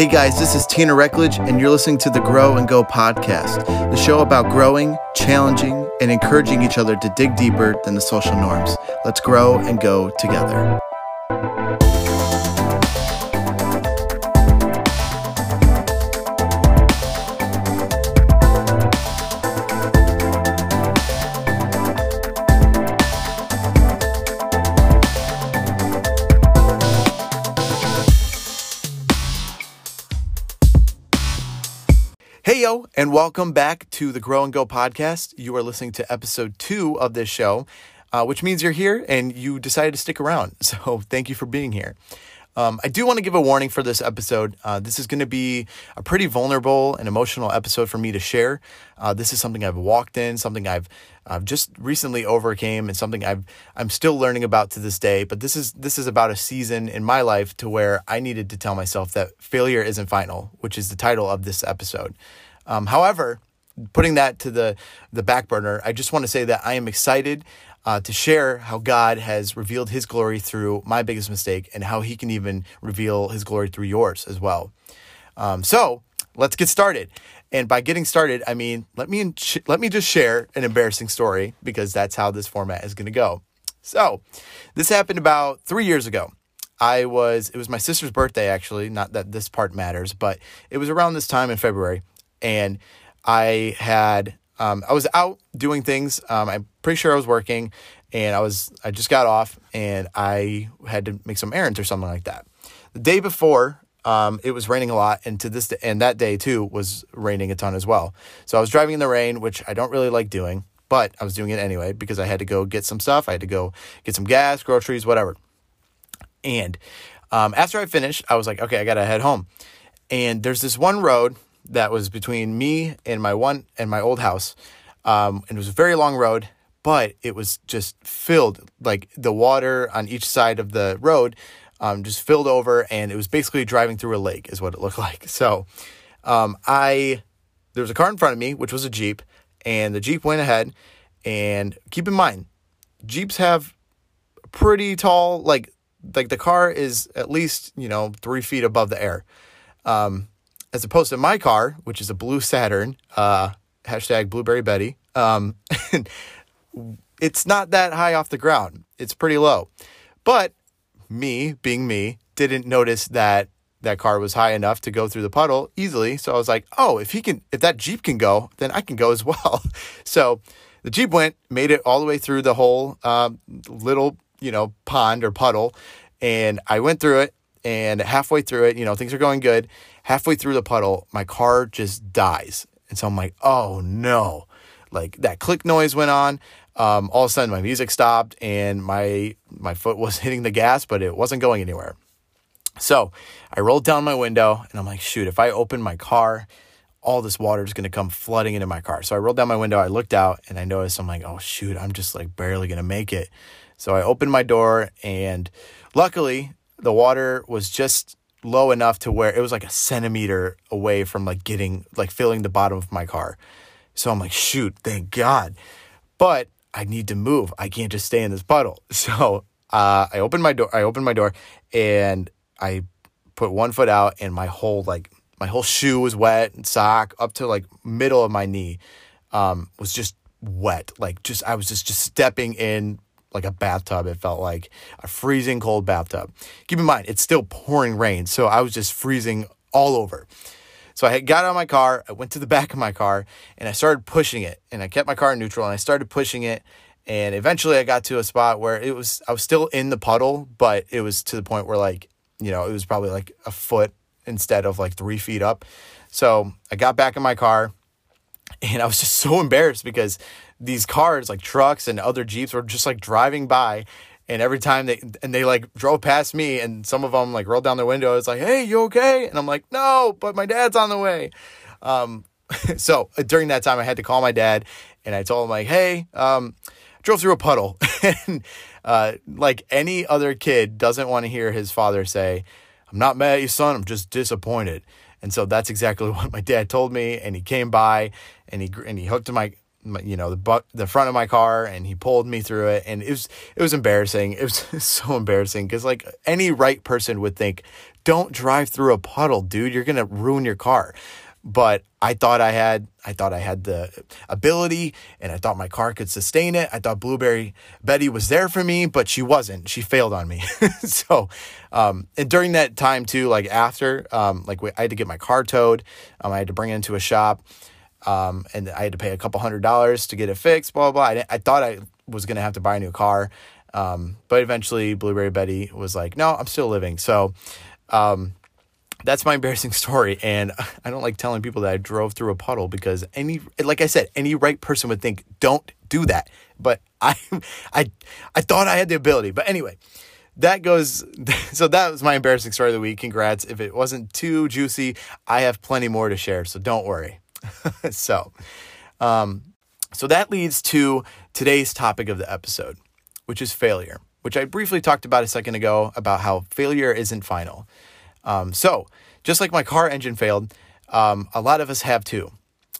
Hey guys, this is Tina Reckledge, and you're listening to the Grow and Go podcast, the show about growing, challenging, and encouraging each other to dig deeper than the social norms. Let's grow and go together. And welcome back to the Grow and Go podcast. You are listening to episode two of this show, uh, which means you're here and you decided to stick around. So, thank you for being here. Um, I do want to give a warning for this episode. Uh, this is going to be a pretty vulnerable and emotional episode for me to share. Uh, this is something I've walked in, something I've I've just recently overcame, and something I've I'm still learning about to this day. But this is this is about a season in my life to where I needed to tell myself that failure isn't final, which is the title of this episode. Um, however, putting that to the the back burner, I just want to say that I am excited uh, to share how God has revealed His glory through my biggest mistake and how He can even reveal His glory through yours as well. Um, so let's get started. And by getting started, I mean let me let me just share an embarrassing story because that's how this format is going to go. So this happened about three years ago. I was it was my sister's birthday actually. Not that this part matters, but it was around this time in February, and I had um, I was out doing things. Um, I'm pretty sure I was working, and I was I just got off, and I had to make some errands or something like that. The day before, um, it was raining a lot, and to this and that day too was raining a ton as well. So I was driving in the rain, which I don't really like doing, but I was doing it anyway because I had to go get some stuff. I had to go get some gas, groceries, whatever. And um, after I finished, I was like, okay, I gotta head home. And there's this one road that was between me and my one and my old house. Um, and it was a very long road, but it was just filled like the water on each side of the road um, just filled over, and it was basically driving through a lake, is what it looked like. So, um, I there was a car in front of me, which was a Jeep, and the Jeep went ahead. And keep in mind, Jeeps have pretty tall, like like the car is at least you know three feet above the air. Um, as opposed to my car, which is a blue Saturn, uh, hashtag Blueberry Betty. Um, it's not that high off the ground. It's pretty low. But me, being me, didn't notice that that car was high enough to go through the puddle easily. So I was like, oh, if he can, if that Jeep can go, then I can go as well. so the Jeep went, made it all the way through the whole uh, little, you know, pond or puddle. And I went through it and halfway through it, you know, things are going good halfway through the puddle, my car just dies. And so I'm like, oh no. Like that click noise went on. Um, all of a sudden my music stopped and my my foot was hitting the gas, but it wasn't going anywhere. So I rolled down my window and I'm like, shoot, if I open my car, all this water is going to come flooding into my car. So I rolled down my window, I looked out and I noticed I'm like, oh shoot, I'm just like barely going to make it. So I opened my door and luckily the water was just low enough to where it was like a centimeter away from like getting like filling the bottom of my car. So I'm like, shoot, thank God. But I need to move. I can't just stay in this puddle. So uh, I opened my door. I opened my door and I put one foot out, and my whole like my whole shoe was wet and sock up to like middle of my knee um, was just wet. Like just I was just just stepping in like a bathtub. It felt like a freezing cold bathtub. Keep in mind, it's still pouring rain, so I was just freezing all over. So I got out of my car, I went to the back of my car, and I started pushing it. And I kept my car in neutral, and I started pushing it. And eventually, I got to a spot where it was I was still in the puddle, but it was to the point where like you know it was probably like a foot instead of like three feet up. So I got back in my car, and I was just so embarrassed because these cars like trucks and other jeeps were just like driving by and every time they and they like drove past me and some of them like rolled down their window it's like hey you okay? And i'm like no but my dad's on the way. Um, so uh, during that time i had to call my dad and i told him like hey um, drove through a puddle. And uh, like any other kid doesn't want to hear his father say i'm not mad at you son i'm just disappointed and so that's exactly what my dad told me and he came by and he and he hooked my my, you know the butt the front of my car and he pulled me through it and it was it was embarrassing. It was so embarrassing because like any right person would think don't drive through a puddle dude. You're gonna ruin your car but I thought I had I thought I had the ability and I thought my car could sustain it. I thought Blueberry Betty was there for me, but she wasn't. She failed on me. so, um, and during that time too, like after, um, like I had to get my car towed. Um, I had to bring it into a shop. Um, and I had to pay a couple hundred dollars to get it fixed, blah, blah, blah. I, I thought I was going to have to buy a new car. Um, but eventually Blueberry Betty was like, no, I'm still living. So, um, that's my embarrassing story. And I don't like telling people that I drove through a puddle because any, like I said, any right person would think, don't do that. But I, I, I thought I had the ability. But anyway, that goes, so that was my embarrassing story of the week. Congrats. If it wasn't too juicy, I have plenty more to share. So don't worry. so, um, so that leads to today's topic of the episode, which is failure, which I briefly talked about a second ago about how failure isn't final. Um, so, just like my car engine failed, um, a lot of us have too.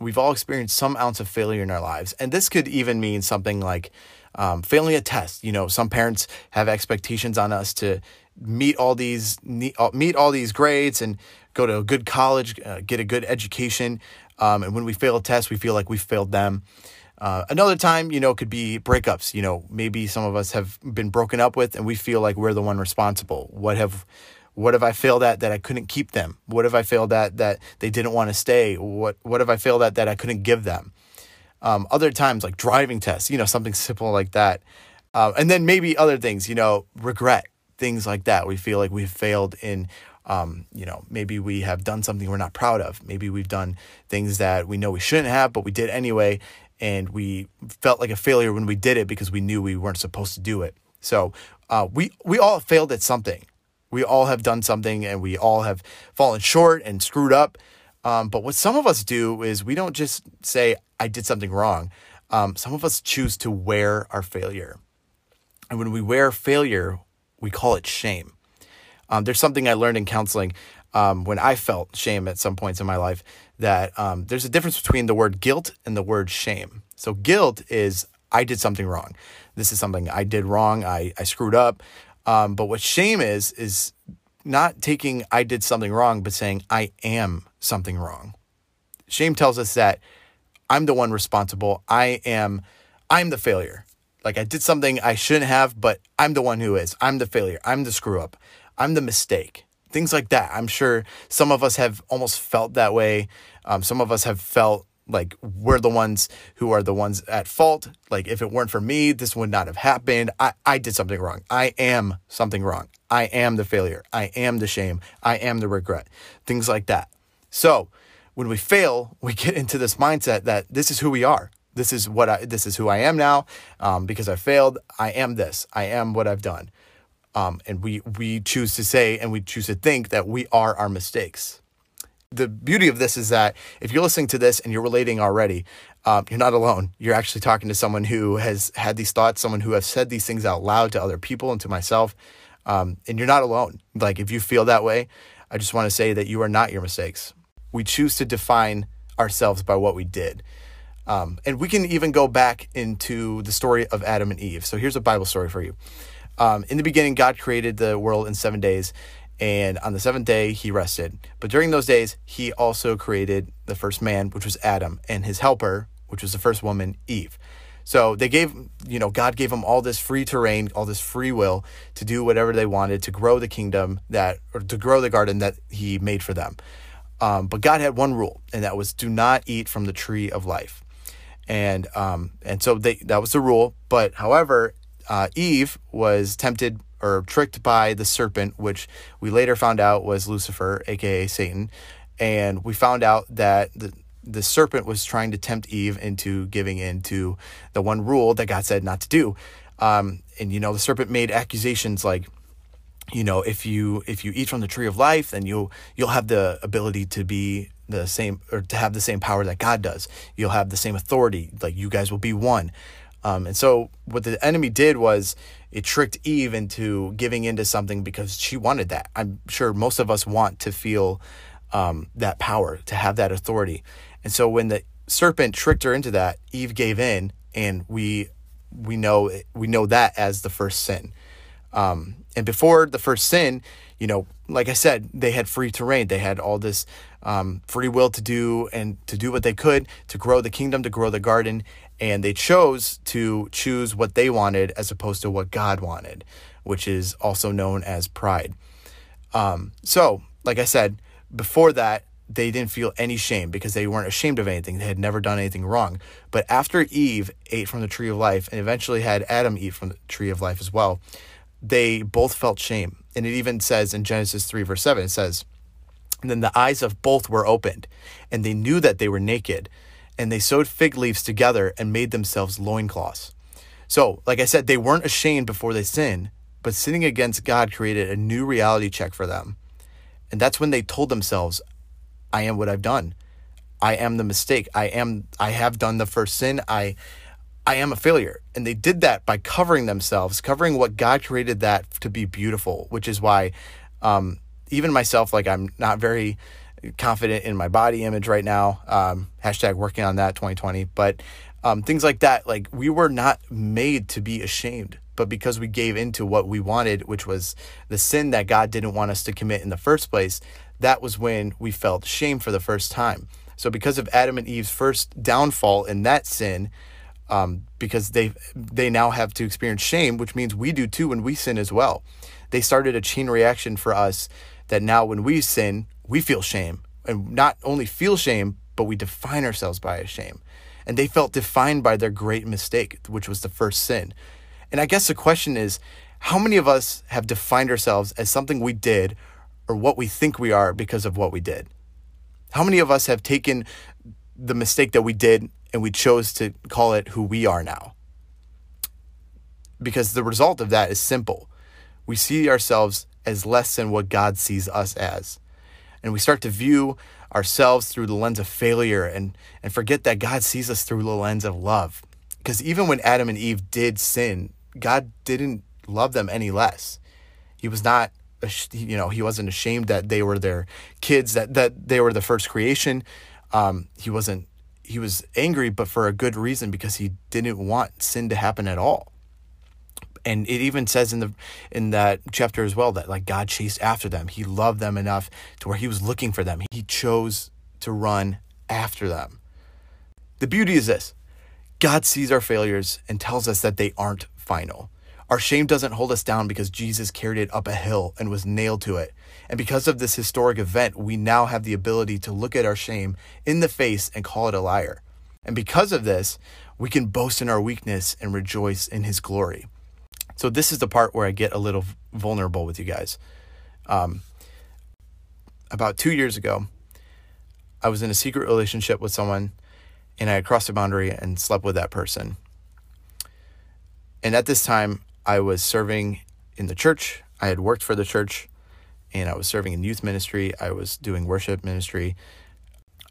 We've all experienced some ounce of failure in our lives. And this could even mean something like um, failing a test. You know, some parents have expectations on us to meet all these uh, meet all these grades and go to a good college, uh, get a good education. Um, and when we fail a test, we feel like we failed them. Uh, another time, you know, could be breakups. You know, maybe some of us have been broken up with, and we feel like we're the one responsible. What have what have I failed at that I couldn't keep them? What have I failed at that they didn't want to stay? What what have I failed at that I couldn't give them? Um, other times, like driving tests, you know, something simple like that. Uh, and then maybe other things, you know, regret, things like that. We feel like we've failed in, um, you know, maybe we have done something we're not proud of. Maybe we've done things that we know we shouldn't have, but we did anyway. And we felt like a failure when we did it because we knew we weren't supposed to do it. So uh, we, we all failed at something. We all have done something and we all have fallen short and screwed up. Um, but what some of us do is we don't just say, I did something wrong. Um, some of us choose to wear our failure. And when we wear failure, we call it shame. Um, there's something I learned in counseling um, when I felt shame at some points in my life that um, there's a difference between the word guilt and the word shame. So, guilt is I did something wrong. This is something I did wrong. I, I screwed up. Um, but what shame is, is not taking I did something wrong, but saying I am something wrong. Shame tells us that I'm the one responsible. I am, I'm the failure. Like I did something I shouldn't have, but I'm the one who is. I'm the failure. I'm the screw up. I'm the mistake. Things like that. I'm sure some of us have almost felt that way. Um, some of us have felt like we're the ones who are the ones at fault. Like if it weren't for me this would not have happened. I i did something wrong. I am something wrong. I am the failure. I am the shame. I am the regret. Things like that. So when we fail we get into this mindset that this is who we are. This is what i this is who i am now. Um, because i failed i am this. I am what i've done. Um, and we we choose to say and we choose to think that we are our mistakes the beauty of this is that if you're listening to this and you're relating already, um, you're not alone. You're actually talking to someone who has had these thoughts, someone who has said these things out loud to other people and to myself. Um, and you're not alone. Like if you feel that way, I just want to say that you are not your mistakes. We choose to define ourselves by what we did. Um, and we can even go back into the story of Adam and Eve. So here's a Bible story for you. Um, in the beginning, God created the world in seven days, and on the seventh day, he rested. But during those days, he also created the first man, which was Adam, and his helper, which was the first woman, Eve. So they gave, you know, God gave them all this free terrain, all this free will to do whatever they wanted to grow the kingdom that, or to grow the garden that he made for them. Um, but God had one rule, and that was do not eat from the tree of life. And um, and so they that was the rule. But however, uh, Eve was tempted or tricked by the serpent, which we later found out was Lucifer, aka Satan. And we found out that the the serpent was trying to tempt Eve into giving in to the one rule that God said not to do. Um, and you know, the serpent made accusations like, you know, if you if you eat from the tree of life, then you'll you'll have the ability to be the same or to have the same power that God does. You'll have the same authority, like you guys will be one. Um, and so what the enemy did was it tricked Eve into giving into something because she wanted that. I'm sure most of us want to feel um, that power, to have that authority. And so when the serpent tricked her into that, Eve gave in, and we we know we know that as the first sin. Um, and before the first sin, you know, like I said, they had free terrain. They had all this um, free will to do and to do what they could to grow the kingdom, to grow the garden, and they chose to choose what they wanted as opposed to what God wanted, which is also known as pride. Um, so, like I said, before that, they didn't feel any shame because they weren't ashamed of anything. They had never done anything wrong. But after Eve ate from the tree of life and eventually had Adam eat from the tree of life as well, they both felt shame. And it even says in Genesis 3, verse 7, it says, And then the eyes of both were opened, and they knew that they were naked, and they sewed fig leaves together and made themselves loincloths. So, like I said, they weren't ashamed before they sinned, but sinning against God created a new reality check for them. And that's when they told themselves, I am what I've done. I am the mistake. I am I have done the first sin. I I am a failure. And they did that by covering themselves, covering what God created that to be beautiful, which is why um, even myself, like I'm not very confident in my body image right now. Um, hashtag working on that 2020. But um, things like that, like we were not made to be ashamed, but because we gave into what we wanted, which was the sin that God didn't want us to commit in the first place, that was when we felt shame for the first time. So because of Adam and Eve's first downfall in that sin, um, because they they now have to experience shame, which means we do too when we sin as well. They started a chain reaction for us that now when we sin, we feel shame, and not only feel shame, but we define ourselves by a shame. And they felt defined by their great mistake, which was the first sin. And I guess the question is, how many of us have defined ourselves as something we did or what we think we are because of what we did? How many of us have taken the mistake that we did and we chose to call it who we are now? Because the result of that is simple. We see ourselves as less than what God sees us as. And we start to view ourselves through the lens of failure and, and forget that God sees us through the lens of love. Because even when Adam and Eve did sin, God didn't love them any less. He was not you know he wasn't ashamed that they were their kids that that they were the first creation um, he wasn't he was angry but for a good reason because he didn't want sin to happen at all and it even says in the in that chapter as well that like God chased after them he loved them enough to where he was looking for them he chose to run after them the beauty is this God sees our failures and tells us that they aren't final our shame doesn't hold us down because Jesus carried it up a hill and was nailed to it. And because of this historic event, we now have the ability to look at our shame in the face and call it a liar. And because of this, we can boast in our weakness and rejoice in his glory. So, this is the part where I get a little vulnerable with you guys. Um, about two years ago, I was in a secret relationship with someone and I had crossed a boundary and slept with that person. And at this time, I was serving in the church. I had worked for the church and I was serving in youth ministry. I was doing worship ministry.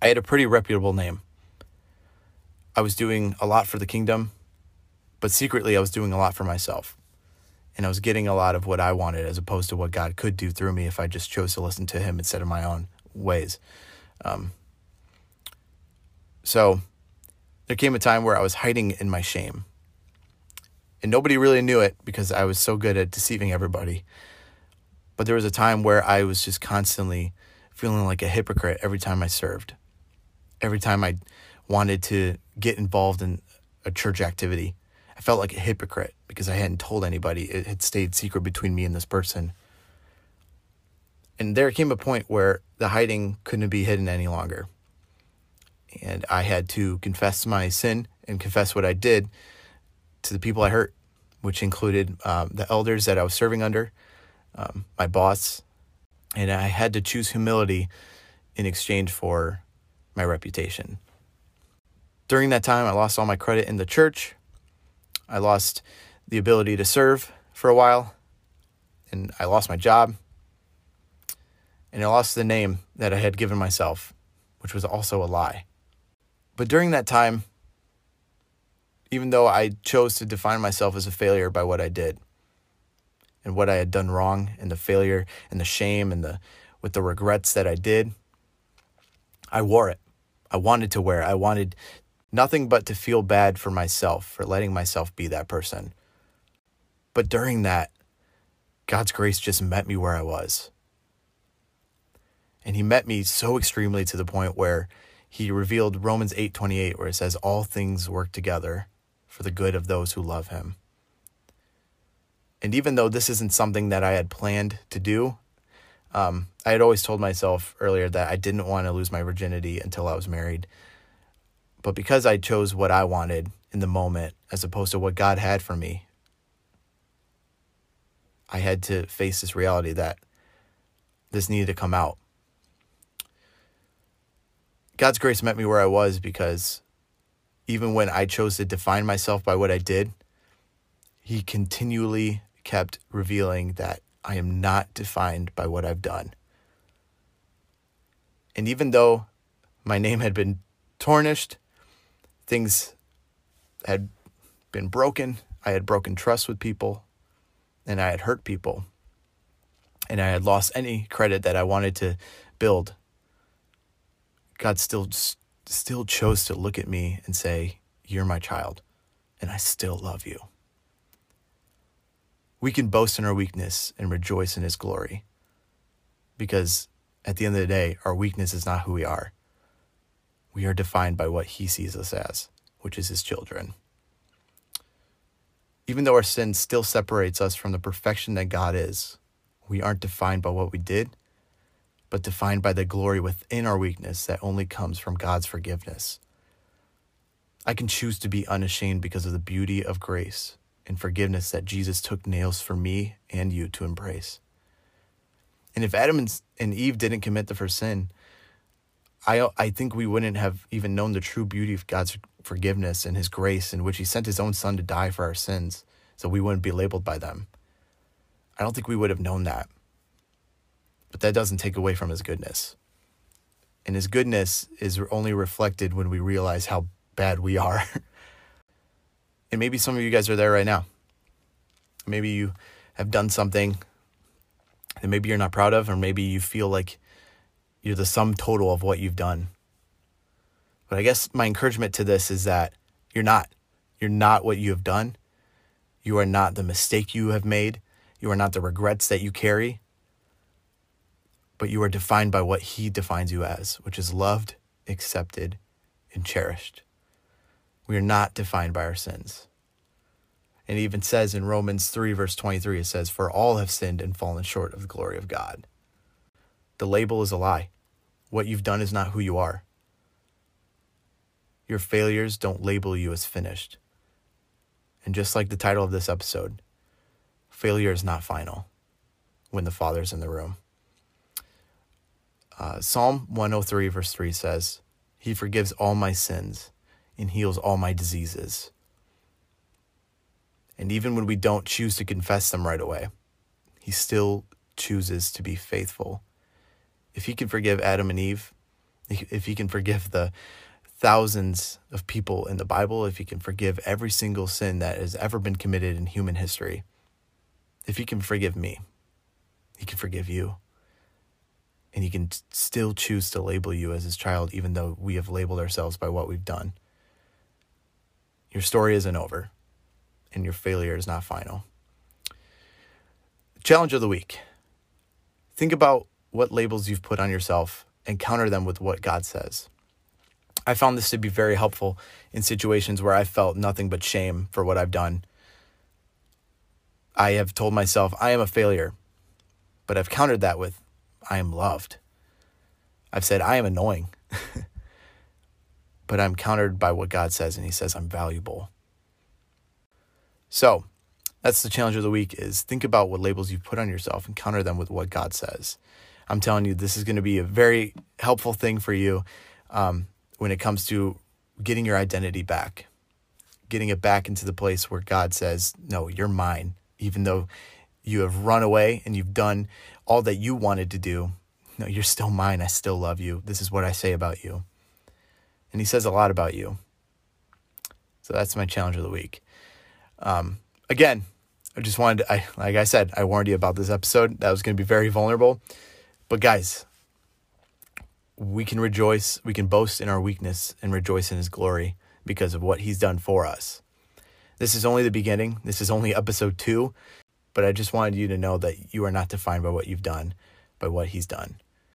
I had a pretty reputable name. I was doing a lot for the kingdom, but secretly I was doing a lot for myself. And I was getting a lot of what I wanted as opposed to what God could do through me if I just chose to listen to Him instead of my own ways. Um, so there came a time where I was hiding in my shame and nobody really knew it because I was so good at deceiving everybody. But there was a time where I was just constantly feeling like a hypocrite every time I served. Every time I wanted to get involved in a church activity, I felt like a hypocrite because I hadn't told anybody. It had stayed secret between me and this person. And there came a point where the hiding couldn't be hidden any longer. And I had to confess my sin and confess what I did to the people I hurt, which included um, the elders that I was serving under, um, my boss, and I had to choose humility in exchange for my reputation. During that time, I lost all my credit in the church. I lost the ability to serve for a while, and I lost my job. And I lost the name that I had given myself, which was also a lie. But during that time, even though I chose to define myself as a failure by what I did and what I had done wrong and the failure and the shame and the with the regrets that I did, I wore it. I wanted to wear. It. I wanted nothing but to feel bad for myself for letting myself be that person. But during that, God's grace just met me where I was. And he met me so extremely to the point where he revealed Romans 8:28 where it says all things work together for the good of those who love him. And even though this isn't something that I had planned to do, um, I had always told myself earlier that I didn't want to lose my virginity until I was married. But because I chose what I wanted in the moment as opposed to what God had for me, I had to face this reality that this needed to come out. God's grace met me where I was because even when I chose to define myself by what I did, He continually kept revealing that I am not defined by what I've done. And even though my name had been tarnished, things had been broken, I had broken trust with people, and I had hurt people, and I had lost any credit that I wanted to build. God still still chose to look at me and say, "You're my child, and I still love you." We can boast in our weakness and rejoice in his glory. Because at the end of the day, our weakness is not who we are. We are defined by what he sees us as, which is his children. Even though our sin still separates us from the perfection that God is, we aren't defined by what we did, but defined by the glory within our weakness that only comes from God's forgiveness. I can choose to be unashamed because of the beauty of grace and forgiveness that Jesus took nails for me and you to embrace. And if Adam and Eve didn't commit the first sin, I, I think we wouldn't have even known the true beauty of God's forgiveness and his grace in which he sent his own son to die for our sins so we wouldn't be labeled by them. I don't think we would have known that. But that doesn't take away from his goodness. And his goodness is only reflected when we realize how bad we are. and maybe some of you guys are there right now. Maybe you have done something that maybe you're not proud of, or maybe you feel like you're the sum total of what you've done. But I guess my encouragement to this is that you're not. You're not what you have done. You are not the mistake you have made. You are not the regrets that you carry. But you are defined by what He defines you as, which is loved, accepted, and cherished. We are not defined by our sins. And it even says in Romans 3, verse 23, it says, For all have sinned and fallen short of the glory of God. The label is a lie. What you've done is not who you are. Your failures don't label you as finished. And just like the title of this episode, failure is not final when the Father's in the room. Uh, Psalm 103, verse 3 says, He forgives all my sins and heals all my diseases. And even when we don't choose to confess them right away, He still chooses to be faithful. If He can forgive Adam and Eve, if He can forgive the thousands of people in the Bible, if he can forgive every single sin that has ever been committed in human history, if he can forgive me, he can forgive you. And he can still choose to label you as his child, even though we have labeled ourselves by what we've done. Your story isn't over, and your failure is not final. Challenge of the week think about what labels you've put on yourself and counter them with what God says. I found this to be very helpful in situations where I felt nothing but shame for what I've done. I have told myself I am a failure, but I've countered that with I am loved. I've said I am annoying, but I'm countered by what God says, and He says I'm valuable. So that's the challenge of the week is think about what labels you put on yourself and counter them with what God says. I'm telling you, this is going to be a very helpful thing for you. Um, when it comes to getting your identity back, getting it back into the place where God says, No, you're mine. Even though you have run away and you've done all that you wanted to do, no, you're still mine. I still love you. This is what I say about you. And he says a lot about you. So that's my challenge of the week. Um, again, I just wanted to, I, like I said, I warned you about this episode. That was going to be very vulnerable. But guys, we can rejoice, we can boast in our weakness and rejoice in his glory because of what he's done for us. This is only the beginning. This is only episode two, but I just wanted you to know that you are not defined by what you've done, by what he's done.